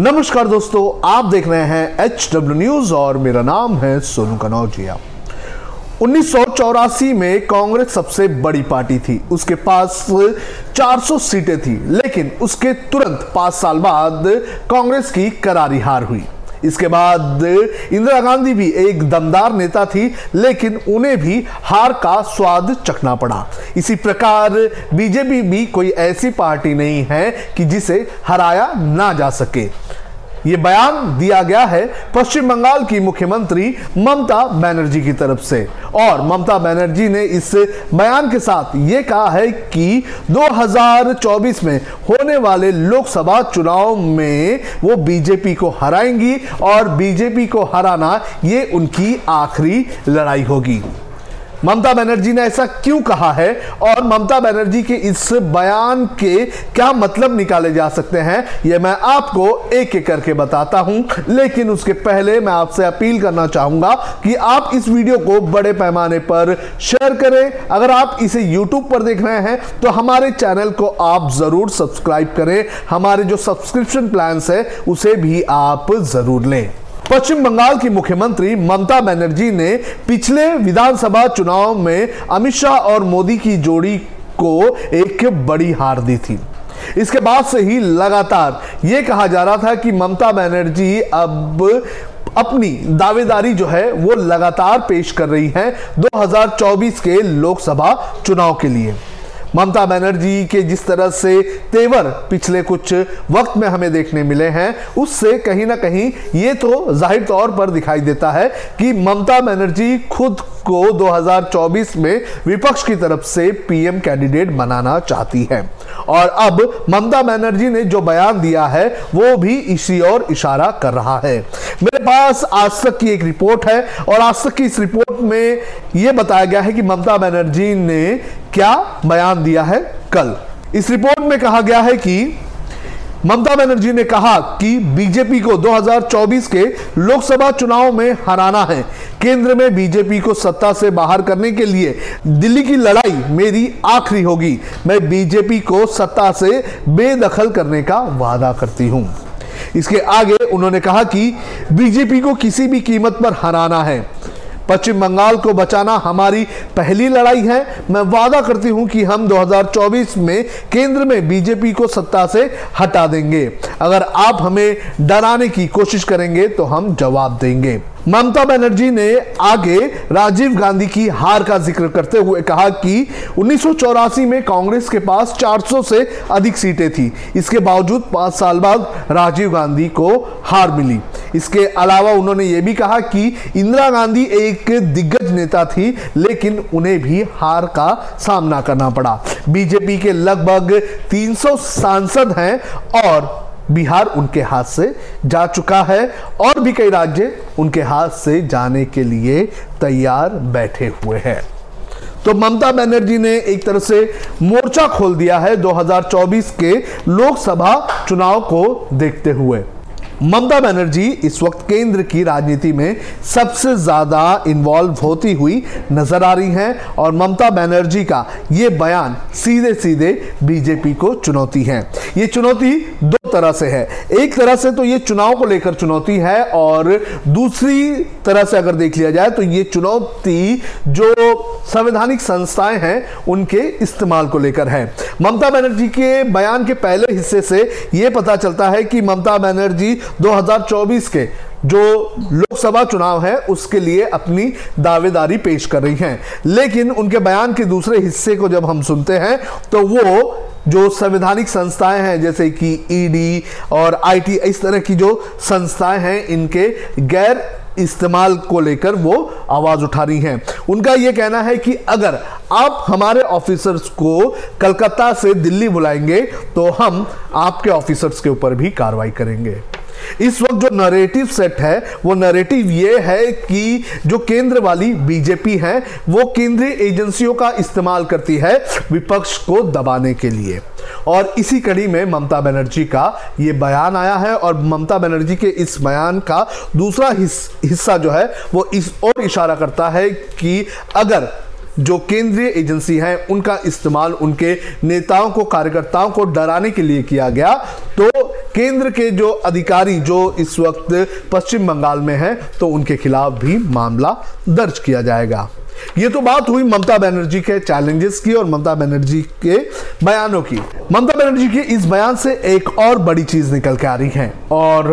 नमस्कार दोस्तों, आप देख रहे हैं एच डब्ल्यू न्यूज़ और मेरा नाम है सोनू कनौजिया। उन्नीस सौ चौरासी में कांग्रेस सबसे बड़ी पार्टी थी। उसके पास 400 सीटें थी, लेकिन उसके तुरंत पाँच साल बाद कांग्रेस की करारी हार हुई। इसके बाद इंदिरा गांधी भी एक दमदार नेता थी, लेकिन उन्हें भी हार का स्वाद चखना पड़ा। इसी प्रकार बीजेपी भी कोई ऐसी पार्टी नहीं है कि जिसे हराया ना जा सके। ये बयान दिया गया है पश्चिम बंगाल की मुख्यमंत्री ममता बनर्जी की तरफ़ से। और ममता बनर्जी ने इस बयान के साथ ये कहा है कि 2024 में होने वाले लोकसभा चुनाव में वो बीजेपी को हराएँगी और बीजेपी को हराना ये उनकी आखिरी लड़ाई होगी। ममता बनर्जी ने ऐसा क्यों कहा है? और ममता बनर्जी के इस बयान के क्या मतलब निकाले जा सकते हैं? यह मैं आपको एक एक करके बताता हूँ। लेकिन उसके पहले मैं आपसे अपील करना चाहूँगा कि आप इस वीडियो को बड़े पैमाने पर शेयर करें। अगर आप इसे यूट्यूब पर देख रहे हैं तो हमारे चैनल को आप ज़रूर सब्सक्राइब करें। हमारे जो सब्सक्रिप्शन प्लान है, उसे भी आप ज़रूर लें। पश्चिम बंगाल की मुख्यमंत्री ममता बनर्जी ने पिछले विधानसभा चुनाव में अमित शाह और मोदी की जोड़ी को एक बड़ी हार दी थी। इसके बाद से ही लगातार यह कहा जा रहा था कि ममता बनर्जी अब अपनी दावेदारी जो है वो लगातार पेश कर रही है 2024 के लोकसभा चुनाव के लिए। ममता बनर्जी के जिस तरह से तेवर पिछले कुछ वक्त में हमें देखने मिले हैं, उससे कहीं ना कहीं ये तो ज़ाहिर तौर पर दिखाई देता है कि ममता बनर्जी खुद को 2024 में विपक्ष की तरफ़ से पीएम कैंडिडेट बनाना चाहती है। और अब ममता बनर्जी ने जो बयान दिया है, वो भी इसी और इशारा कर रहा है। मेरे पास आज तक की एक रिपोर्ट है, और आज तक की इस रिपोर्ट में यह बताया गया है कि ममता बनर्जी ने क्या बयान दिया है कल? इस रिपोर्ट में कहा गया है कि ममता बनर्जी ने कहा कि बीजेपी को 2024 के लोकसभा चुनाव में हराना है। केंद्र में बीजेपी को सत्ता से बाहर करने के लिए दिल्ली की लड़ाई मेरी आखिरी होगी। मैं बीजेपी को सत्ता से बेदखल करने का वादा करती हूँ। इसके आगे उन्होंने कहा कि बीजेपी को किसी भी कीमत पर हराना है। पश्चिम बंगाल को बचाना हमारी पहली लड़ाई है। मैं वादा करती हूँ कि हम 2024 में केंद्र में बीजेपी को सत्ता से हटा देंगे। अगर आप हमें डराने की कोशिश करेंगे तो हम जवाब देंगे। ममता बनर्जी ने आगे राजीव गांधी की हार का ज़िक्र करते हुए कहा कि उन्नीस सौ चौरासी में कांग्रेस के पास 400 से अधिक सीटें थी। इसके बावजूद पाँच साल बाद राजीव गांधी को हार मिली। इसके अलावा उन्होंने ये भी कहा कि इंदिरा गांधी एक दिग्गज नेता थी, लेकिन उन्हें भी हार का सामना करना पड़ा। बीजेपी के लगभग 300 सांसद हैं और बिहार उनके हाथ से जा चुका है और भी कई राज्य उनके हाथ से जाने के लिए तैयार बैठे हुए हैं। तो ममता बनर्जी ने एक तरह से मोर्चा खोल दिया है 2024 के लोकसभा चुनाव को देखते हुए। ममता बनर्जी इस वक्त केंद्र की राजनीति में सबसे ज़्यादा इन्वॉल्व होती हुई नज़र आ रही हैं और ममता बनर्जी का ये बयान सीधे सीधे बीजेपी को चुनौती है। ये चुनौती दो तरह से है। एक तरह से तो ये चुनाव को लेकर चुनौती है और दूसरी तरह से अगर देख लिया जाए तो ये चुनौती जो संवैधानिक संस्थाएँ हैं, उनके इस्तेमाल को लेकर है। ममता बनर्जी के बयान के पहले हिस्से से यह पता चलता है कि ममता बनर्जी 2024 के जो लोकसभा चुनाव है, उसके लिए अपनी दावेदारी पेश कर रही हैं। लेकिन उनके बयान के दूसरे हिस्से को जब हम सुनते हैं तो वो जो संवैधानिक संस्थाएँ हैं, जैसे कि ईडी और आईटी, इस तरह की जो संस्थाएँ हैं, इनके गैर इस्तेमाल को लेकर वो आवाज़ उठा रही हैं। उनका यह कहना है कि अगर आप हमारे ऑफिसर्स को कलकत्ता से दिल्ली बुलाएँगे तो हम आपके ऑफिसर्स के ऊपर भी कार्रवाई करेंगे। इस वक्त जो नरेटिव सेट है, वो नरेटिव ये है कि जो केंद्र वाली बीजेपी है, वो केंद्रीय एजेंसियों का इस्तेमाल करती है विपक्ष को दबाने के लिए। और इसी कड़ी में ममता बनर्जी का ये बयान आया है और ममता बनर्जी के इस बयान का दूसरा हिस्सा जो है, वो इस और इशारा करता है कि अगर जो केंद्रीय एजेंसी है, उनका इस्तेमाल उनके नेताओं को, कार्यकर्ताओं को डराने के लिए किया गया तो केंद्र के जो अधिकारी जो इस वक्त पश्चिम बंगाल में हैं तो उनके खिलाफ भी मामला दर्ज किया जाएगा। ये तो बात हुई ममता बनर्जी के चैलेंजेस की और ममता बनर्जी के बयानों की। ममता बनर्जी के इस बयान से एक और बड़ी चीज़ निकल के आ रही है और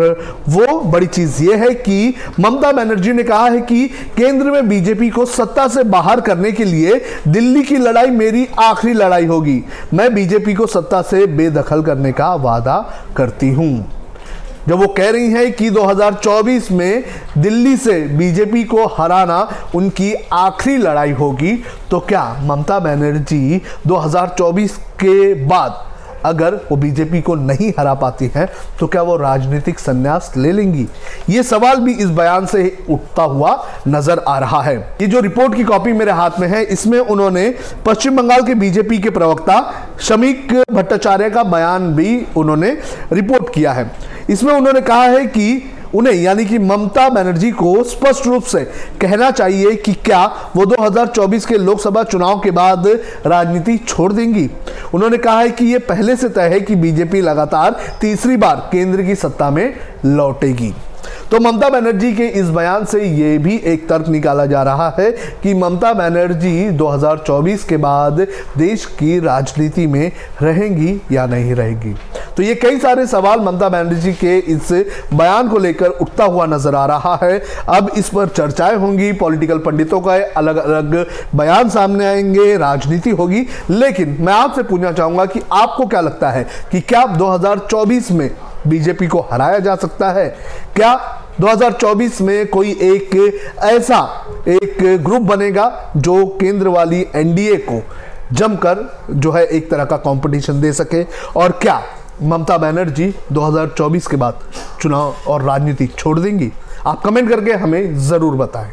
वो बड़ी चीज़ ये है कि ममता बनर्जी ने कहा है कि केंद्र में बीजेपी को सत्ता से बाहर करने के लिए दिल्ली की लड़ाई मेरी आखिरी लड़ाई होगी। मैं बीजेपी को सत्ता से बेदखल करने का वादा करती हूँ। जब वो कह रही हैं कि 2024 में दिल्ली से बीजेपी को हराना उनकी आखिरी लड़ाई होगी तो क्या ममता बनर्जी 2024 के बाद अगर वो बीजेपी को नहीं हरा पाती हैं तो क्या वो राजनीतिक संन्यास ले लेंगी? ये सवाल भी इस बयान से उठता हुआ नज़र आ रहा है। ये जो रिपोर्ट की कॉपी मेरे हाथ में है, इसमें उन्होंने पश्चिम बंगाल के बीजेपी के प्रवक्ता शमीक भट्टाचार्य का बयान भी उन्होंने रिपोर्ट किया है। इसमें उन्होंने कहा है कि उन्हें, यानी कि ममता बनर्जी को स्पष्ट रूप से कहना चाहिए कि क्या वो 2024 के लोकसभा चुनाव के बाद राजनीति छोड़ देंगी। उन्होंने कहा है कि ये पहले से तय है कि बीजेपी लगातार तीसरी बार केंद्र की सत्ता में लौटेगी। तो ममता बनर्जी के इस बयान से ये भी एक तर्क निकाला जा रहा है कि ममता बनर्जी 2024 के बाद देश की राजनीति में रहेंगी या नहीं रहेंगी। तो ये कई सारे सवाल ममता बनर्जी के इस बयान को लेकर उठता हुआ नज़र आ रहा है। अब इस पर चर्चाएँ होंगी, पॉलिटिकल पंडितों का अलग अलग बयान सामने आएँगे, राजनीति होगी। लेकिन मैं आपसे पूछना चाहूँगा कि आपको क्या लगता है कि क्या 2024 में बीजेपी को हराया जा सकता है? क्या 2024 में कोई एक ऐसा एक ग्रुप बनेगा जो केंद्र वाली एनडीए को जमकर जो है एक तरह का कंपटीशन दे सके? और क्या ममता बनर्जी 2024 के बाद चुनाव और राजनीति छोड़ देंगी। आप कमेंट करके हमें ज़रूर बताएँ।